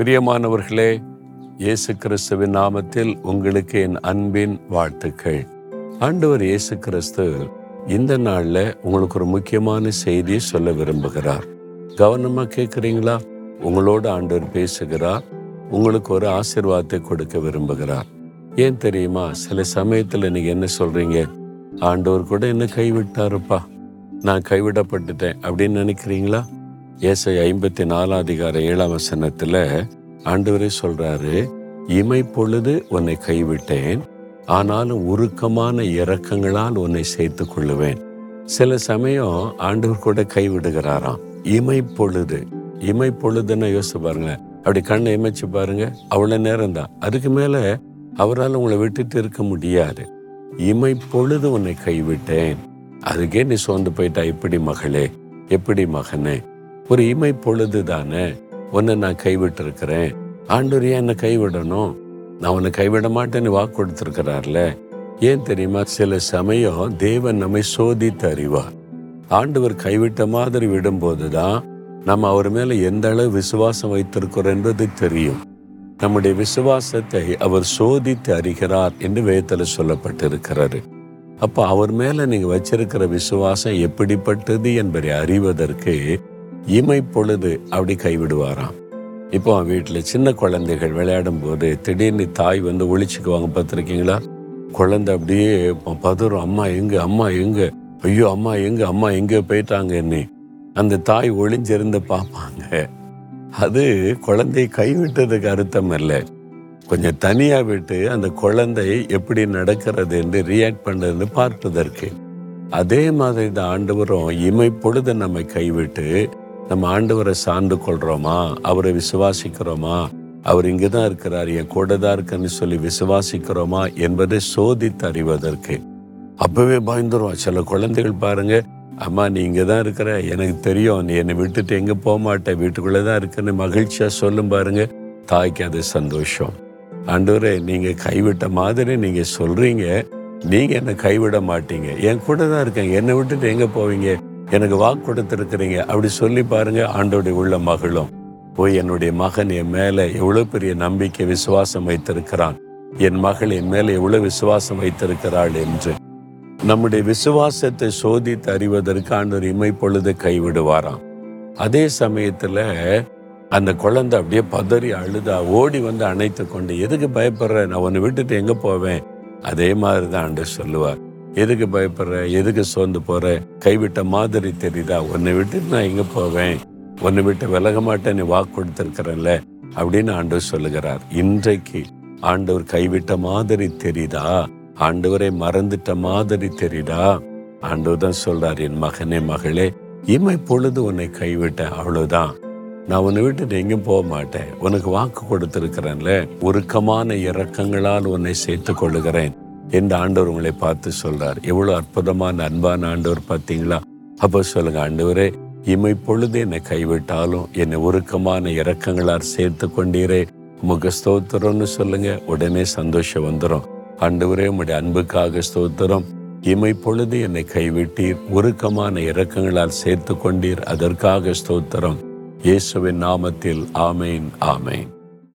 பிரியமானவர்களே இயேசு கிறிஸ்துவின் நாமத்தில் உங்களுக்கு என் அன்பின் வாழ்த்துக்கள். ஆண்டவர் இயேசு கிறிஸ்து இந்த நாளில் உங்களுக்கு ஒரு முக்கியமான செய்தியை சொல்ல விரும்புகிறார். கவனமா கேட்குறீங்களா உங்களோட ஆண்டவர் பேசுகிறார். உங்களுக்கு ஒரு ஆசிர்வாதத்தை கொடுக்க விரும்புகிறார். ஏன் தெரியுமா? சில சமயத்தில் நீங்க என்ன சொல்றீங்க? ஆண்டவர் கூட என்ன கைவிட்டாருப்பா. நான் கைவிடப்பட்டுட்டேன் அப்படின்னு நினைக்கிறீங்களா? ஏசை ஐம்பத்தி நாலாம் அதிகார ஏழாம் வசனத்துல ஆண்டவரே சொல்றாரு இமை பொழுது உன்னை கைவிட்டேன் ஆனாலும் உருக்கமான இறக்கங்களால் உன்னை சேர்த்து கொள்ளுவேன். சில சமயம் ஆண்டவர் கூட கைவிடுகிறாராம் இமை பொழுது இமை பொழுதுன்னு யோசிச்சு பாருங்க அப்படி கண்ணை இமைச்சு பாருங்க அவ்வளவு நேரம் தான். அதுக்கு மேல அவரால் உங்களை விட்டுட்டு இருக்க முடியாது. இமை பொழுது உன்னை கைவிட்டேன். அதுக்கே நீ சோர்ந்து போயிட்டா எப்படி மகளே? எப்படி மகனே? ஒரு இமை பொழுது தானே உன்னை நான் கைவிட்டிருக்கிறேன். ஆண்டவர் ஏன் என்னை கைவிடணும்? நான் உன்னை கைவிட மாட்டேன்னு வாக்கு கொடுத்துருக்கிறார்ல. ஏன் தெரியுமா? சில சமயம் தேவன் நம்மை சோதித்து அறிவார். ஆண்டவர் கைவிட்ட மாதிரி விடும்போது தான் நம்ம அவர் மேல எந்த அளவு விசுவாசம் வைத்திருக்கிறோம் என்பது தெரியும். நம்முடைய விசுவாசத்தை அவர் சோதித்து அறிகிறார் என்று வேதத்தில் சொல்லப்பட்டிருக்கிறாரு அப்போ அவர் மேல நீங்க வச்சிருக்கிற விசுவாசம் எப்படிப்பட்டது என்பதை அறிவதற்கு இமை பொழுது அப்படி கைவிடுவாராம். இப்போ வீட்டில் சின்ன குழந்தைகள் விளையாடும் போது திடீர்னு தாய் வந்து ஒழிச்சுக்குவாங்க பார்த்துருக்கீங்களா? குழந்தை அப்படியே பதறும். அம்மா எங்க? அம்மா எங்க? ஐயோ அம்மா எங்க? அம்மா எங்க போயிட்டாங்கன்னு அந்த தாய் ஒளிஞ்சிருந்து பார்ப்பாங்க. அது குழந்தை கைவிட்டதுக்கு அர்த்தம் இல்லை. கொஞ்சம் தனியா விட்டு அந்த குழந்தை எப்படி நடக்கிறது என்று ரியாக்ட் பண்றதுன்னு பார்ப்பதற்கு அதே மாதிரி இந்த ஆண்டவரும் இமை பொழுது நம்மை கைவிட்டு நம்ம ஆண்டவரை சார்ந்து கொள்றோமா? அவரை விசுவாசிக்கிறோமா? அவர் இங்கே தான் இருக்கிறார் என் கூட தான் இருக்குன்னு சொல்லி விசுவாசிக்கிறோமா என்பதை சோதித்து அறிவதற்கு. அப்பவே பயந்துருவோம். சில குழந்தைகள் பாருங்க அம்மா நீ இங்கே தான் இருக்கிற எனக்கு தெரியும். நீ என்னை விட்டுட்டு எங்கே போக மாட்டேன் வீட்டுக்குள்ளே தான் இருக்குன்னு மகிழ்ச்சியாக சொல்லும் பாருங்க. தாய்க்கு அது சந்தோஷம். ஆண்டவரே நீங்கள் கைவிட்ட மாதிரி நீங்கள் சொல்கிறீங்க நீங்கள் என்னை கைவிட மாட்டீங்க. என் கூட தான் இருக்கேன். என்னை விட்டுட்டு எங்கே போவீங்க? எனக்கு வாக்கு கொடுத்துருக்குறீங்க. அப்படி சொல்லி பாருங்க ஆண்டோடைய உள்ள மகளும். போய் என்னுடைய மகன் என் மேலே எவ்வளோ பெரிய நம்பிக்கை விசுவாசம் வைத்திருக்கிறான். என் மகள் என் மேலே எவ்வளோ விசுவாசம் வைத்திருக்கிறாள் என்று. நம்முடைய விசுவாசத்தை சோதித்து அறிவதற்கு ஆண்டவர் இமை பொழுது கைவிடுவாராம். அதே சமயத்துல அந்த குழந்தை அப்படியே பதறி அழுதா ஓடி வந்து அணைத்து கொண்டு எதுக்கு பயப்படுற? நான் உன்னை விட்டுட்டு எங்க போவேன்? அதே மாதிரி தான் சொல்லுவார். எதுக்கு பயப்படுற? எதுக்கு சோர்ந்து போற? கைவிட்ட மாதிரி தெரியுதா? உன்னை விட்டு நான் எங்க போவேன்? உன்னை விட்டு விலக மாட்டேன் நீ வாக்கு கொடுத்திருக்கிறேன்ல அப்படின்னு ஆண்டவர் சொல்லுகிறார். இன்றைக்கு ஆண்டவர் கைவிட்ட மாதிரி தெரியுதா? ஆண்டவரை மறந்துட்ட மாதிரி தெரியுதா? ஆண்டவர் தான் சொல்றார் என் மகனே மகளே இமை பொழுது உன்னை கைவிட்ட அவ்வளவுதான். நான் உன்னை விட்டு எங்கேயும் போக மாட்டேன். உனக்கு வாக்கு கொடுத்திருக்கிறேன்ல. உருக்கமான இறக்கங்களால் உன்னை சேர்த்து கொள்ளுகிறேன். என்று ஆண்டவர் உங்களை பார்த்து சொல்றார். எவ்வளவு அற்புதமான அன்பான ஆண்டவர் பார்த்தீங்களா? அப்போ சொல்லுங்க ஆண்டவரே இமை பொழுது என்னை கைவிட்டாலும் என்னை உருக்கமான இறக்கங்களால் சேர்த்து கொண்டீரே. முக ஸ்தோத்திரம்னு சொல்லுங்க உடனே சந்தோஷம் வந்துடும் ஆண்டவரே உம்முடைய அன்புக்காக ஸ்தோத்திரம். இமை பொழுது என்னை கைவிட்டீர் உருக்கமான இறக்கங்களால் சேர்த்து கொண்டீர் அதற்காக ஸ்தோத்திரம். இயேசுவின் நாமத்தில் ஆமேன் ஆமேன்.